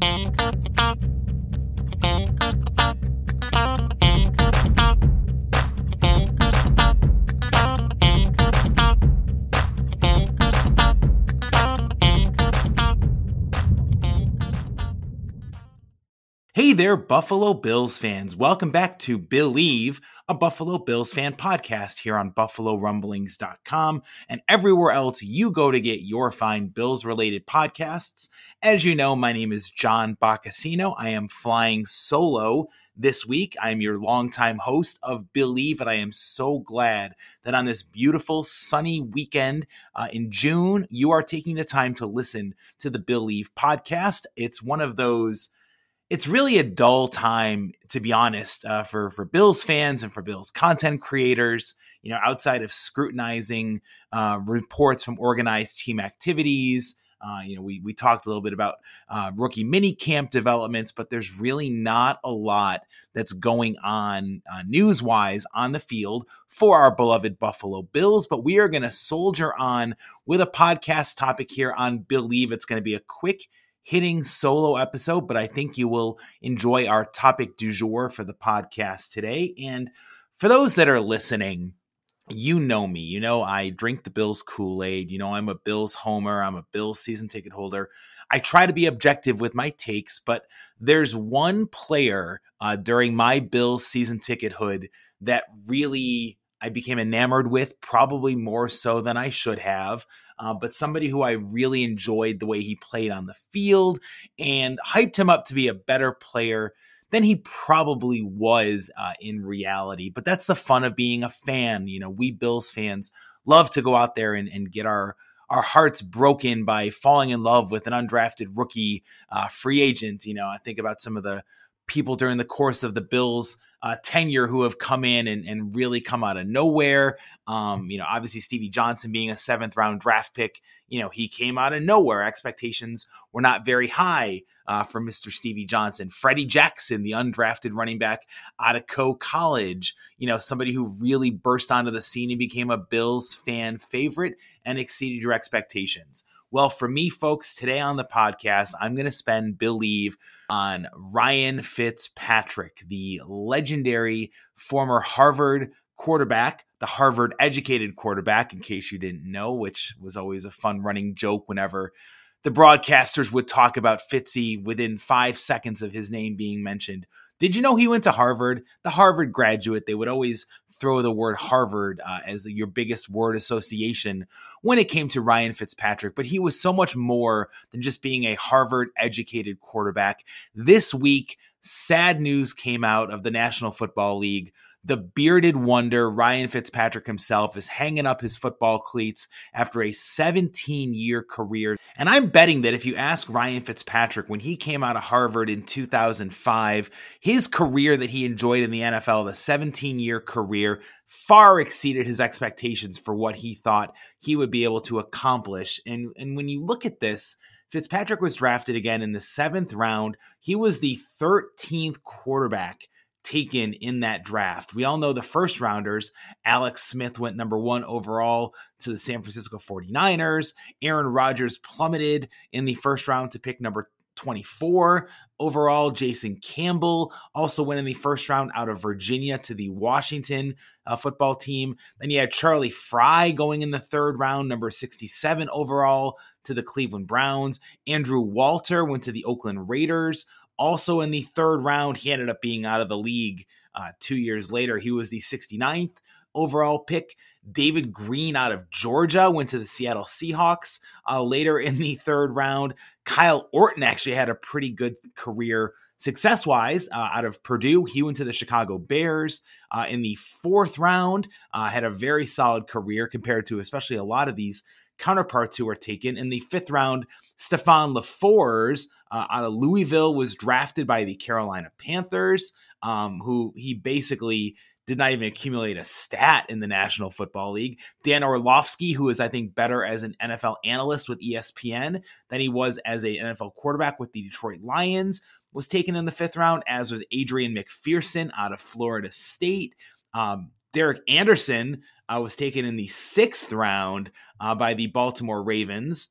Thank you. Hey there, Buffalo Bills fans. Welcome back to Bleav, a Buffalo Bills fan podcast here on BuffaloRumblings.com and everywhere else you go to get your fine Bills related podcasts. As you know, my name is John Boccacino. I am flying solo this week. I am your longtime host of Bleav, and I am so glad that on this beautiful sunny weekend uh, in June, you are taking the time to listen to the Bleav podcast. It's one of those it's really a dull time, to be honest, uh, for for Bills fans and for Bills content creators. You know, outside of scrutinizing uh, reports from organized team activities, uh, you know, we we talked a little bit about uh, rookie mini camp developments, but there's really not a lot that's going on uh, news wise on the field for our beloved Buffalo Bills. But we are going to soldier on with a podcast topic here on Bleav. It's going to be a quick hitting solo episode, but I think you will enjoy our topic du jour for the podcast today. And for those that are listening, you know me. You know, I drink the Bills Kool Aid. You know, I'm a Bills homer. I'm a Bills season ticket holder. I try to be objective with my takes, but there's one player uh, during my Bills season ticket hood that really I became enamored with, probably more so than I should have uh, but somebody who I really enjoyed the way he played on the field and hyped him up to be a better player than he probably was uh, in reality. But that's the fun of being a fan. You know, we Bills fans love to go out there and, and get our our hearts broken by falling in love with an undrafted rookie uh, free agent. You know, I think about some of the people during the course of the Bills uh, tenure who have come in and, and really come out of nowhere. Um, you know, obviously Stevie Johnson being a seventh round draft pick, you know, he came out of nowhere. Expectations were not very high uh, for Mr. Stevie Johnson. Freddie Jackson, the undrafted running back out of Coe College, you know, somebody who really burst onto the scene and became a Bills fan favorite and exceeded your expectations. Well, for me, folks, today on the podcast, I'm going to spend Bleav on Ryan Fitzpatrick, the legendary former Harvard quarterback, the Harvard educated quarterback, in case you didn't know, which was always a fun running joke whenever the broadcasters would talk about Fitzy within five seconds of his name being mentioned. Did you know he went to Harvard? The Harvard graduate, they would always throw the word Harvard uh, as your biggest word association when it came to Ryan Fitzpatrick, but he was so much more than just being a Harvard educated quarterback. This week, sad news came out of the National Football League the bearded wonder, Ryan Fitzpatrick himself, is hanging up his football cleats after a 17 year career. And I'm betting that if you ask Ryan Fitzpatrick when he came out of Harvard in 2005, his career that he enjoyed in the NFL, the 17 year career, far exceeded his expectations for what he thought he would be able to accomplish. And, and when you look at this, Fitzpatrick was drafted again in the seventh round. He was the 13th quarterback taken in that draft. We all know the first rounders. Alex Smith went number one overall to the San Francisco 49ers. Aaron Rodgers plummeted in the first round to pick number 24 overall. Jason Campbell also went in the first round out of Virginia to the Washington uh, football team. Then you had Charlie Frye going in the third round, number 67 overall to the Cleveland Browns. Andrew Walter went to the Oakland Raiders. Also in the third round, he ended up being out of the league uh, two years later. He was the 69th overall pick. David Greene out of Georgia went to the Seattle Seahawks uh, later in the third round. Kyle Orton actually had a pretty good career success wise uh, out of Purdue. He went to the Chicago Bears uh, in the fourth round, uh, had a very solid career compared to especially a lot of these counterparts who were taken. In the fifth round, Stefan LeFors uh, out of Louisville was drafted by the Carolina Panthers, um, who he basically did not even accumulate a stat in the National Football League. Dan Orlovsky, who is, I think, better as an NFL analyst with ESPN than he was as an NFL quarterback with the Detroit Lions, was taken in the fifth round, as was Adrian McPherson out of Florida State. Um, Derek Anderson uh, was taken in the sixth round uh, by the Baltimore Ravens.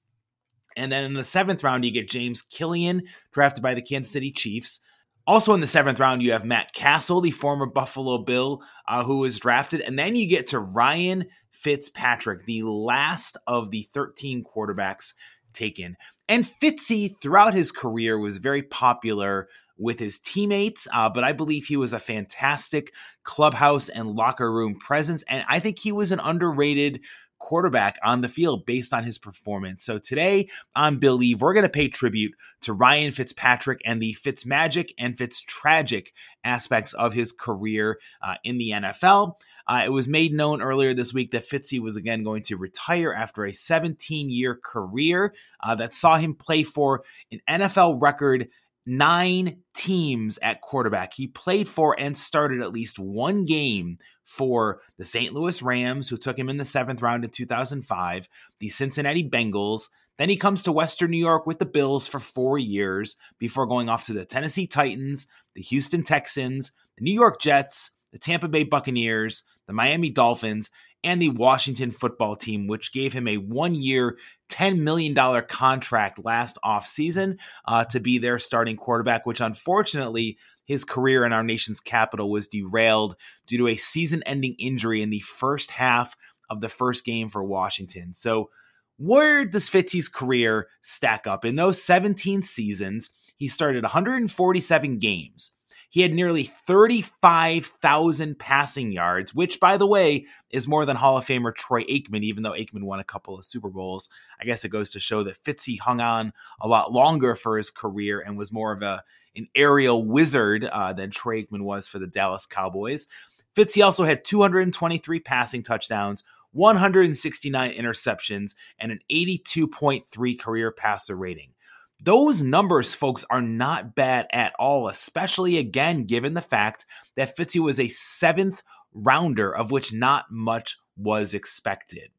And then in the seventh round, you get James Kilian, drafted by the Kansas City Chiefs. Also in the seventh round, you have Matt Cassel, the former Buffalo Bill, uh, who was drafted. And then you get to Ryan Fitzpatrick, the last of the 13 quarterbacks taken. And Fitzy, throughout his career, was very popular with his teammates, uh, but I believe he was a fantastic clubhouse and locker room presence. And I think he was an underrated quarterback on the field based on his performance. So today on Bleav, we're going to pay tribute to Ryan Fitzpatrick and the Fitzmagic and Fitztragic aspects of his career uh, in the NFL. Uh, it was made known earlier this week that Fitzy was again going to retire after a 17 year career uh, that saw him play for an NFL record nine teams at quarterback. He played for and started at least one game for the St. Louis Rams, who took him in the seventh round in 2005, the Cincinnati Bengals. Then he comes to Western New York with the Bills for four years before going off to the Tennessee Titans, the Houston Texans, the New York Jets, the Tampa Bay Buccaneers, the Miami Dolphins, and the Washington football team, which gave him a one year, $10 million contract last offseason uh, to be their starting quarterback, which unfortunately his career in our nation's capital was derailed due to a season ending injury in the first half of the first game for Washington. So, where does Fitzy's career stack up? In those 17 seasons, he started 147 games. He had nearly 35,000 passing yards, which, by the way, is more than Hall of Famer Troy Aikman, even though Aikman won a couple of Super Bowls. I guess it goes to show that Fitzy hung on a lot longer for his career and was more of a an aerial wizard uh, than Troy Aikman was for the Dallas Cowboys. Fitzy also had 223 passing touchdowns, 169 interceptions, and an 82.3 career passer rating. Those numbers, folks, are not bad at all, especially again, given the fact that Fitzy was a seventh rounder, of which not much was expected.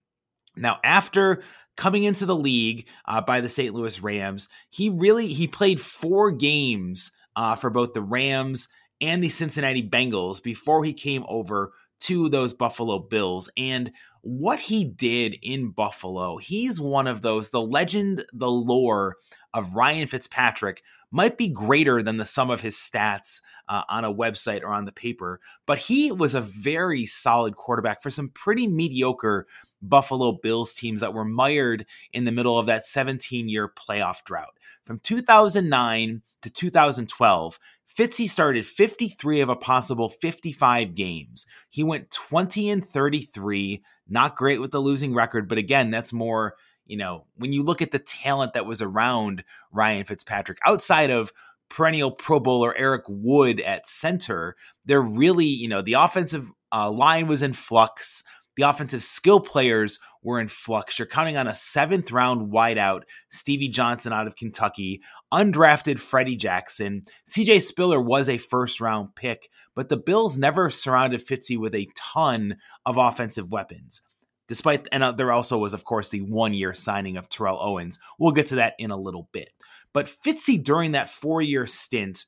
Now, after coming into the league uh, by the St. Louis Rams, he really he played four games uh, for both the Rams and the Cincinnati Bengals before he came over to those Buffalo Bills. And what he did in Buffalo, he's one of those, the legend, the lore of Ryan Fitzpatrick might be greater than the sum of his stats uh, on a website or on the paper, but he was a very solid quarterback for some pretty mediocre Buffalo Bills teams that were mired in the middle of that 17 year playoff drought. From 2009 to 2012, Fitzy started 53 of a possible 55 games. He went 20 and 33, not great with the losing record, but again, that's more you know, when you look at the talent that was around Ryan Fitzpatrick outside of perennial Pro Bowler Eric Wood at center, they're really, you know, the offensive uh, line was in flux. The offensive skill players were in flux. You're counting on a seventh round wideout, Stevie Johnson out of Kentucky, undrafted Freddie Jackson. CJ Spiller was a first round pick, but the Bills never surrounded Fitzy with a ton of offensive weapons despite and uh, there also was of course the one year signing of Terrell Owens. We'll get to that in a little bit. But Fitzy during that four year stint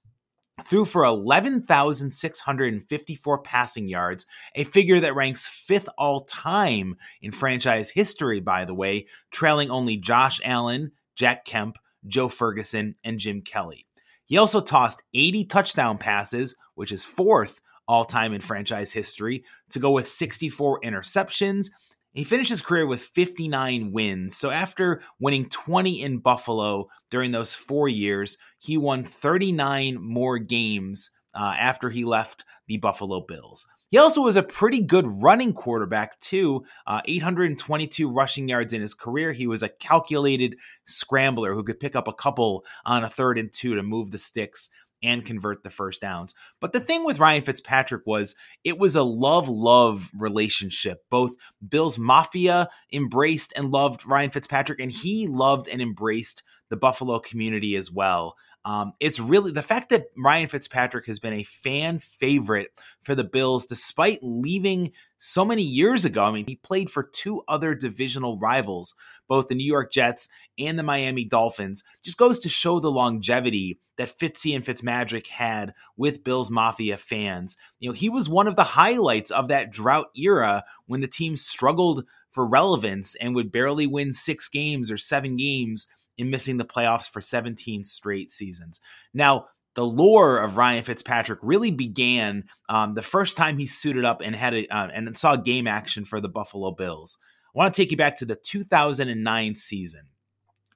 threw for 11,654 passing yards, a figure that ranks fifth all time in franchise history, by the way, trailing only Josh Allen, Jack Kemp, Joe Ferguson, and Jim Kelly. He also tossed 80 touchdown passes, which is fourth all time in franchise history, to go with 64 interceptions he finished his career with 59 wins. So after winning 20 in Buffalo during those four years, he won 39 more games uh, after he left the Buffalo Bills. He also was a pretty good running quarterback, too. Uh, 822 rushing yards in his career. He was a calculated scrambler who could pick up a couple on a third and two to move the sticks and convert the first downs. But the thing with Ryan Fitzpatrick was it was a love love relationship. Both Bills Mafia embraced and loved Ryan Fitzpatrick, and he loved and embraced the Buffalo community as well. Um, it's really the fact that Ryan Fitzpatrick has been a fan favorite for the Bills despite leaving so many years ago. I mean, he played for two other divisional rivals, both the New York Jets and the Miami Dolphins. Just goes to show the longevity that Fitzy and Fitzmagic had with Bills Mafia fans. You know, he was one of the highlights of that drought era when the team struggled for relevance and would barely win six games or seven games in missing the playoffs for 17 straight seasons. Now, the lore of Ryan Fitzpatrick really began um, the first time he suited up and had a, uh, and saw game action for the Buffalo Bills. I want to take you back to the 2009 season.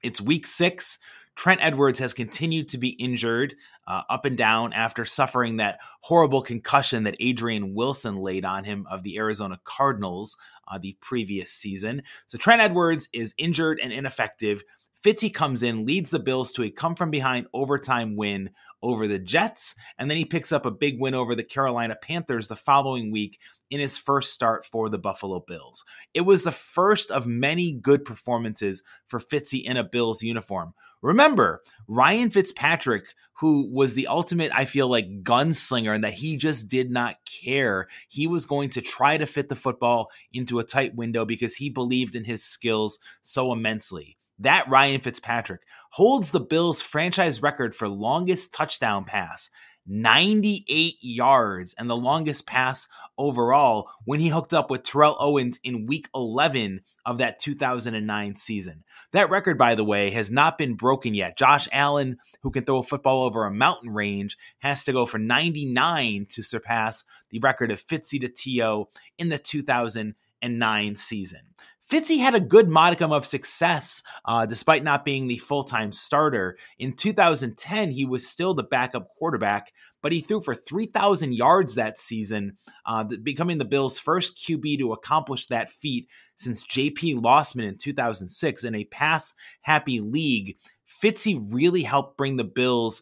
It's week six. Trent Edwards has continued to be injured uh, up and down after suffering that horrible concussion that Adrian Wilson laid on him of the Arizona Cardinals uh, the previous season. So Trent Edwards is injured and ineffective. Fitzy comes in, leads the Bills to a come from behind overtime win over the Jets, and then he picks up a big win over the Carolina Panthers the following week in his first start for the Buffalo Bills. It was the first of many good performances for Fitzy in a Bills uniform. Remember, Ryan Fitzpatrick, who was the ultimate, I feel like, gunslinger, and that he just did not care. He was going to try to fit the football into a tight window because he believed in his skills so immensely. That Ryan Fitzpatrick holds the Bills' franchise record for longest touchdown pass 98 yards and the longest pass overall when he hooked up with Terrell Owens in week 11 of that 2009 season. That record, by the way, has not been broken yet. Josh Allen, who can throw a football over a mountain range, has to go for 99 to surpass the record of Fitzy to T.O. in the 2009 season. Fitzy had a good modicum of success uh, despite not being the full time starter. In 2010, he was still the backup quarterback, but he threw for 3,000 yards that season, uh, becoming the Bills' first QB to accomplish that feat since J.P. Losman in 2006 in a pass happy league. Fitzy really helped bring the Bills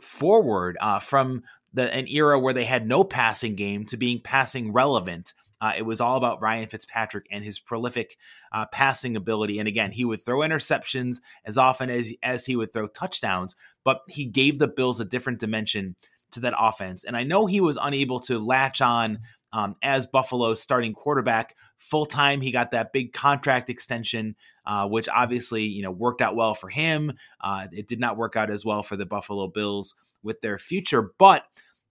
forward uh, from the, an era where they had no passing game to being passing relevant. Uh, it was all about Ryan Fitzpatrick and his prolific uh, passing ability. And again, he would throw interceptions as often as as he would throw touchdowns, but he gave the Bills a different dimension to that offense. And I know he was unable to latch on um, as Buffalo's starting quarterback full time. He got that big contract extension, uh, which obviously you know worked out well for him. Uh, it did not work out as well for the Buffalo Bills with their future, but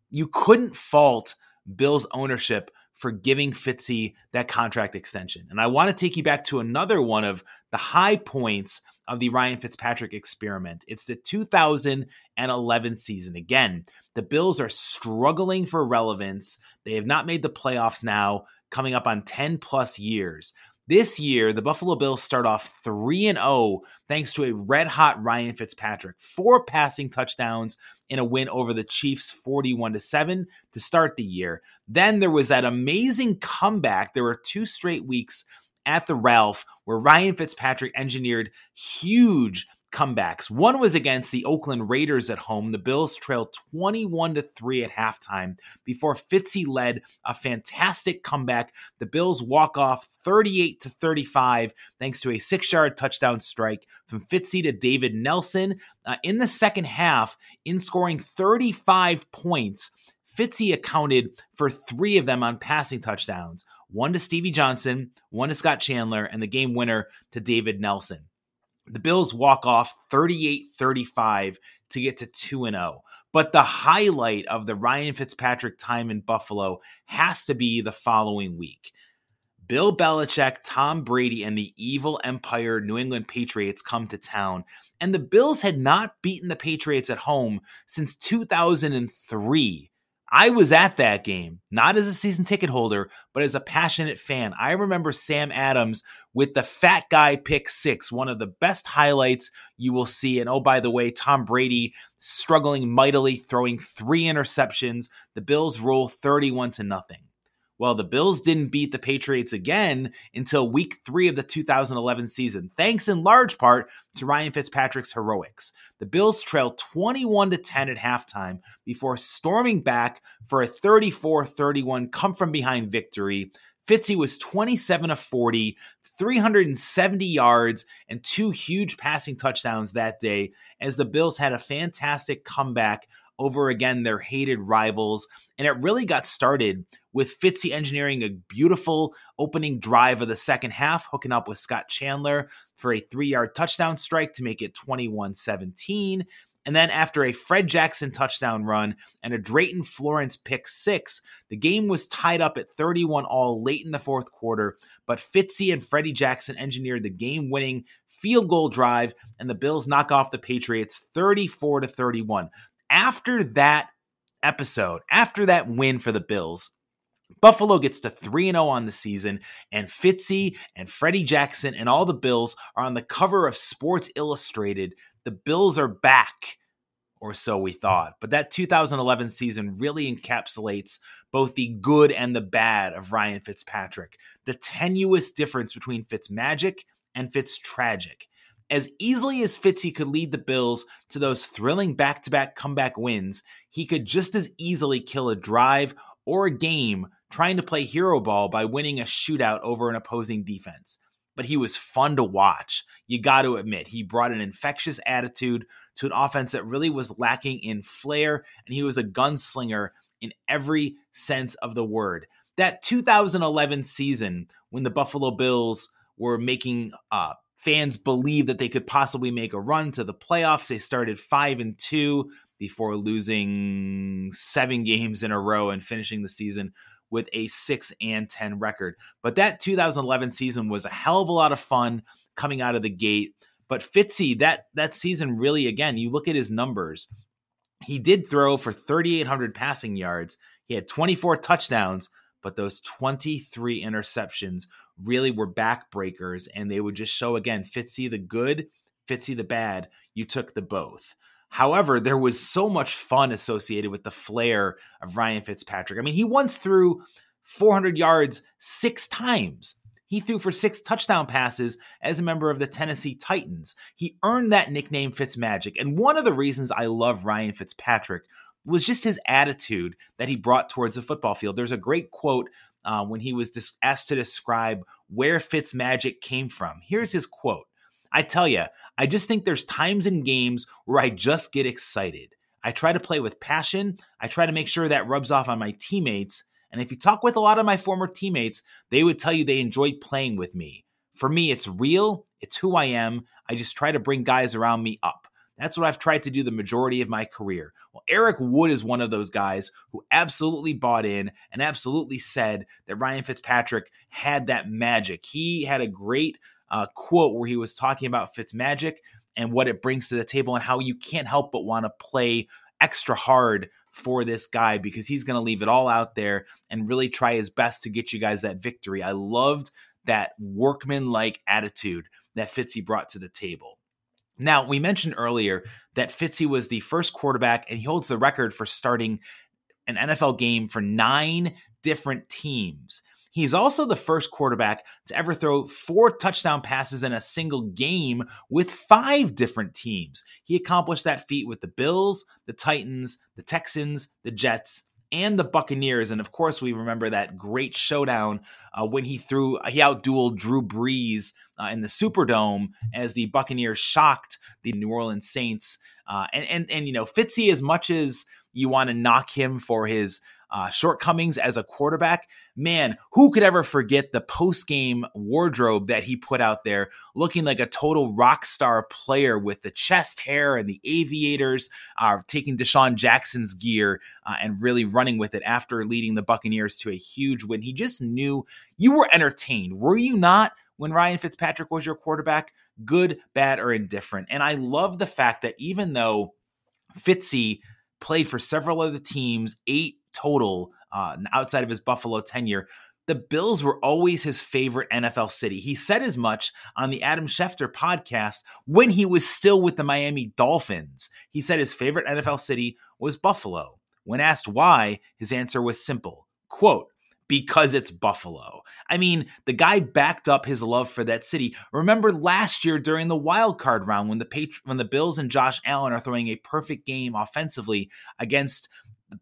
you couldn't fault Bills ownership for giving Fitzy that contract extension. And I want to take you back to another one of the high points of the Ryan Fitzpatrick experiment. It's the 2011 season. Again, the Bills are struggling for relevance. They have not made the playoffs now, coming up on 10 plus years. This year, the Buffalo Bills start off 3 and 0 thanks to a red hot Ryan Fitzpatrick. Four passing touchdowns in a win over the Chiefs 41 to 7 to start the year. Then there was that amazing comeback. There were two straight weeks at the Ralph where Ryan Fitzpatrick engineered huge comebacks. One was against the Oakland Raiders at home. The Bills trailed 21 to 3 at halftime before Fitzy led a fantastic comeback. The Bills walk off 38 to 35 thanks to a 6-yard touchdown strike from Fitzy to David Nelson. Uh, in the second half, in scoring 35 points, Fitzy accounted for 3 of them on passing touchdowns. One to Stevie Johnson, one to Scott Chandler, and the game winner to David Nelson. The Bills walk off 38 35 to get to 2 0. But the highlight of the Ryan Fitzpatrick time in Buffalo has to be the following week. Bill Belichick, Tom Brady, and the evil empire New England Patriots come to town. And the Bills had not beaten the Patriots at home since 2003. I was at that game, not as a season ticket holder, but as a passionate fan. I remember Sam Adams with the fat guy pick six, one of the best highlights you will see. And oh, by the way, Tom Brady struggling mightily, throwing three interceptions. The Bills roll 31 to nothing. Well, the Bills didn't beat the Patriots again until week three of the 2011 season, thanks in large part to Ryan Fitzpatrick's heroics. The Bills trailed 21 to 10 at halftime before storming back for a 34 31 come from behind victory. Fitzy was 27 of 40, 370 yards, and two huge passing touchdowns that day as the Bills had a fantastic comeback over again their hated rivals. And it really got started with Fitzy engineering a beautiful opening drive of the second half, hooking up with Scott Chandler for a three yard touchdown strike to make it 21 17. And then after a Fred Jackson touchdown run and a Drayton Florence pick six, the game was tied up at 31 all late in the fourth quarter. But Fitzy and Freddie Jackson engineered the game winning field goal drive, and the Bills knock off the Patriots 34 to 31. After that episode, after that win for the Bills, Buffalo gets to 3 0 on the season, and Fitzy and Freddie Jackson and all the Bills are on the cover of Sports Illustrated. The Bills are back, or so we thought. But that 2011 season really encapsulates both the good and the bad of Ryan Fitzpatrick, the tenuous difference between Fitzmagic and Fitztragic. As easily as Fitzy could lead the Bills to those thrilling back to back comeback wins, he could just as easily kill a drive or a game trying to play hero ball by winning a shootout over an opposing defense. But he was fun to watch. You got to admit, he brought an infectious attitude to an offense that really was lacking in flair, and he was a gunslinger in every sense of the word. That 2011 season, when the Buffalo Bills were making uh, fans believe that they could possibly make a run to the playoffs. They started five and two before losing seven games in a row and finishing the season with a six and 10 record. But that 2011 season was a hell of a lot of fun coming out of the gate. But Fitzy, that that season really, again, you look at his numbers. He did throw for 3,800 passing yards. He had 24 touchdowns, but those 23 interceptions really were backbreakers and they would just show again Fitzy the good, Fitzy the bad. You took the both. However, there was so much fun associated with the flair of Ryan Fitzpatrick. I mean, he once threw 400 yards six times. He threw for six touchdown passes as a member of the Tennessee Titans. He earned that nickname Fitzmagic. And one of the reasons I love Ryan Fitzpatrick was just his attitude that he brought towards the football field. There's a great quote uh, when he was dis- asked to describe where Fitzmagic came from. Here's his quote I tell you, I just think there's times in games where I just get excited. I try to play with passion. I try to make sure that rubs off on my teammates. And if you talk with a lot of my former teammates, they would tell you they enjoyed playing with me. For me, it's real, it's who I am. I just try to bring guys around me up. That's what I've tried to do the majority of my career. Well, Eric Wood is one of those guys who absolutely bought in and absolutely said that Ryan Fitzpatrick had that magic. He had a great uh, quote where he was talking about Fitzmagic and what it brings to the table and how you can't help but want to play extra hard for this guy because he's going to leave it all out there and really try his best to get you guys that victory. I loved that workman like attitude that Fitzy brought to the table. Now, we mentioned earlier that Fitzy was the first quarterback, and he holds the record for starting an NFL game for nine different teams. He's also the first quarterback to ever throw four touchdown passes in a single game with five different teams. He accomplished that feat with the Bills, the Titans, the Texans, the Jets, and the Buccaneers. And of course, we remember that great showdown uh, when he threw, he outdueled Drew Brees uh, in the Superdome as the Buccaneers shocked the New Orleans Saints. Uh, and and and you know, Fitzy, as much as you want to knock him for his uh, shortcomings as a quarterback, man, who could ever forget the post game wardrobe that he put out there, looking like a total rock star player with the chest hair and the aviators, uh, taking DeSean Jackson's gear uh, and really running with it after leading the Buccaneers to a huge win. He just knew you were entertained, were you not? when Ryan Fitzpatrick was your quarterback, good, bad, or indifferent. And I love the fact that even though Fitzy played for several of the teams, eight total uh, outside of his Buffalo tenure, the Bills were always his favorite NFL city. He said as much on the Adam Schefter podcast when he was still with the Miami Dolphins. He said his favorite NFL city was Buffalo. When asked why, his answer was simple. Quote, because it's Buffalo. I mean, the guy backed up his love for that city. Remember last year during the wild card round when the Patri- when the Bills and Josh Allen are throwing a perfect game offensively against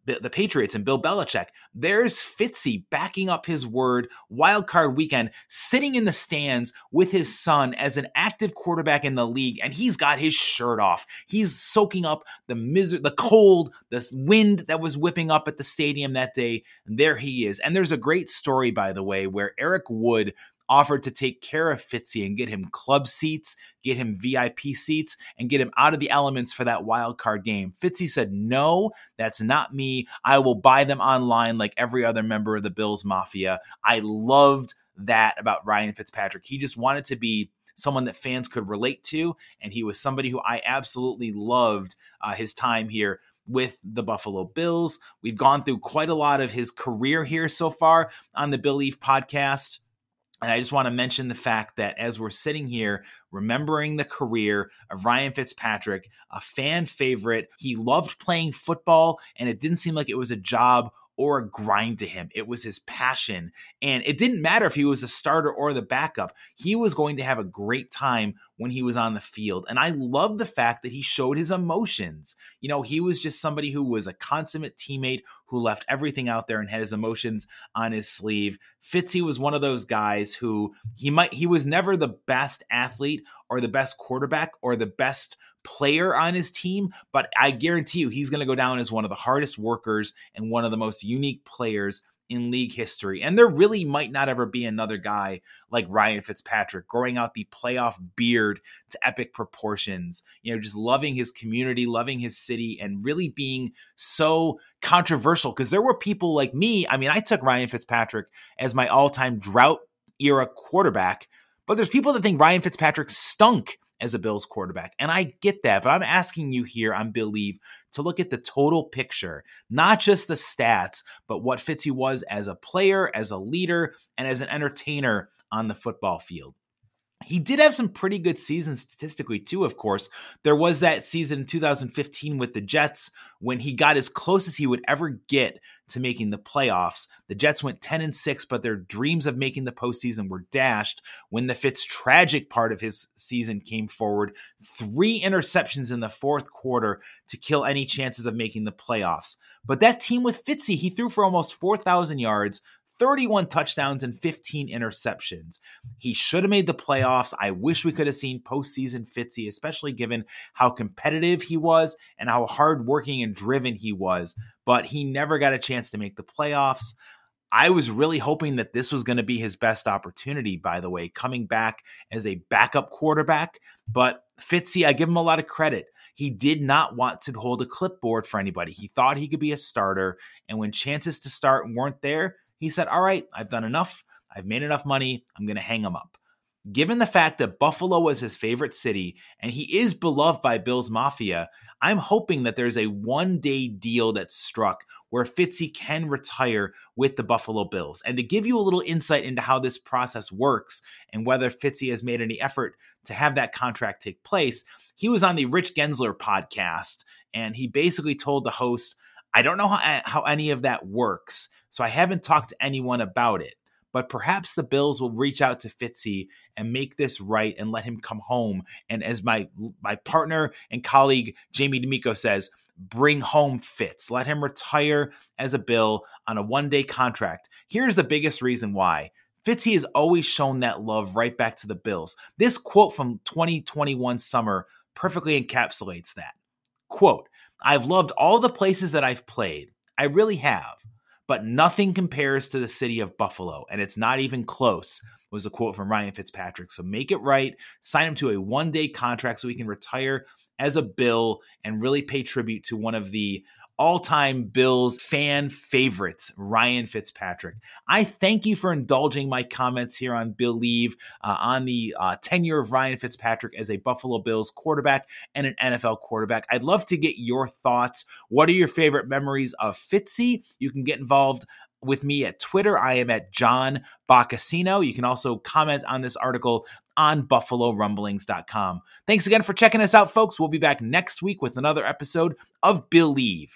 the Patriots and Bill Belichick. There's Fitzy backing up his word wild card weekend, sitting in the stands with his son as an active quarterback in the league, and he's got his shirt off. He's soaking up the misery, the cold, the wind that was whipping up at the stadium that day. And there he is. And there's a great story, by the way, where Eric Wood offered to take care of Fitzy and get him club seats, get him VIP seats, and get him out of the elements for that wild card game. Fitzy said, No, that's not me. I will buy them online like every other member of the Bills Mafia. I loved that about Ryan Fitzpatrick. He just wanted to be someone that fans could relate to. And he was somebody who I absolutely loved uh, his time here with the Buffalo Bills. We've gone through quite a lot of his career here so far on the Bleav podcast. And I just want to mention the fact that as we're sitting here remembering the career of Ryan Fitzpatrick, a fan favorite, he loved playing football and it didn't seem like it was a job or a grind to him. It was his passion. And it didn't matter if he was a starter or the backup. He was going to have a great time when he was on the field. And I love the fact that he showed his emotions. You know, he was just somebody who was a consummate teammate who left everything out there and had his emotions on his sleeve. Fitzy was one of those guys who he might he was never the best athlete or the best quarterback or the best player on his team, but I guarantee you he's going to go down as one of the hardest workers and one of the most unique players in league history. And there really might not ever be another guy like Ryan Fitzpatrick growing out the playoff beard to epic proportions, you know, just loving his community, loving his city, and really being so controversial. Because there were people like me. I mean, I took Ryan Fitzpatrick as my all time drought era quarterback, but there's people that think Ryan Fitzpatrick stunk as a Bills quarterback. And I get that, but I'm asking you here on Bleav to look at the total picture, not just the stats, but what Fitzy was as a player, as a leader, and as an entertainer on the football field. He did have some pretty good seasons statistically, too, of course. There was that season in 2015 with the Jets when he got as close as he would ever get to making the playoffs. The Jets went 10 and 6, but their dreams of making the postseason were dashed when the Fitz tragic part of his season came forward. Three interceptions in the fourth quarter to kill any chances of making the playoffs. But that team with Fitzy, he threw for almost 4,000 yards, 31 touchdowns and 15 interceptions. He should have made the playoffs. I wish we could have seen postseason Fitzy, especially given how competitive he was and how hardworking and driven he was. But he never got a chance to make the playoffs. I was really hoping that this was going to be his best opportunity, by the way, coming back as a backup quarterback. But Fitzy, I give him a lot of credit. He did not want to hold a clipboard for anybody. He thought he could be a starter. And when chances to start weren't there, he said, All right, I've done enough. I've made enough money. I'm going to hang him up. Given the fact that Buffalo was his favorite city and he is beloved by Bills Mafia, I'm hoping that there's a one day deal that's struck where Fitzy can retire with the Buffalo Bills. And to give you a little insight into how this process works and whether Fitzy has made any effort to have that contract take place, he was on the Rich Gensler podcast and he basically told the host, I don't know how, how any of that works. So I haven't talked to anyone about it. But perhaps the Bills will reach out to Fitzy and make this right and let him come home. And as my my partner and colleague Jamie D'Amico says, bring home Fitz. Let him retire as a Bill on a one day contract. Here's the biggest reason why. Fitzy has always shown that love right back to the Bills. This quote from 2021 summer perfectly encapsulates that. Quote, I've loved all the places that I've played. I really have but nothing compares to the city of Buffalo, and it's not even close. Was a quote from Ryan Fitzpatrick. So make it right, sign him to a one day contract so he can retire as a Bill and really pay tribute to one of the all time Bills fan favorites, Ryan Fitzpatrick. I thank you for indulging my comments here on Bleav uh, on the uh, tenure of Ryan Fitzpatrick as a Buffalo Bills quarterback and an NFL quarterback. I'd love to get your thoughts. What are your favorite memories of Fitzy? You can get involved with me at Twitter. I am at John Boccacino. You can also comment on this article on BuffaloRumblings.com. Thanks again for checking us out, folks. We'll be back next week with another episode of Bleav.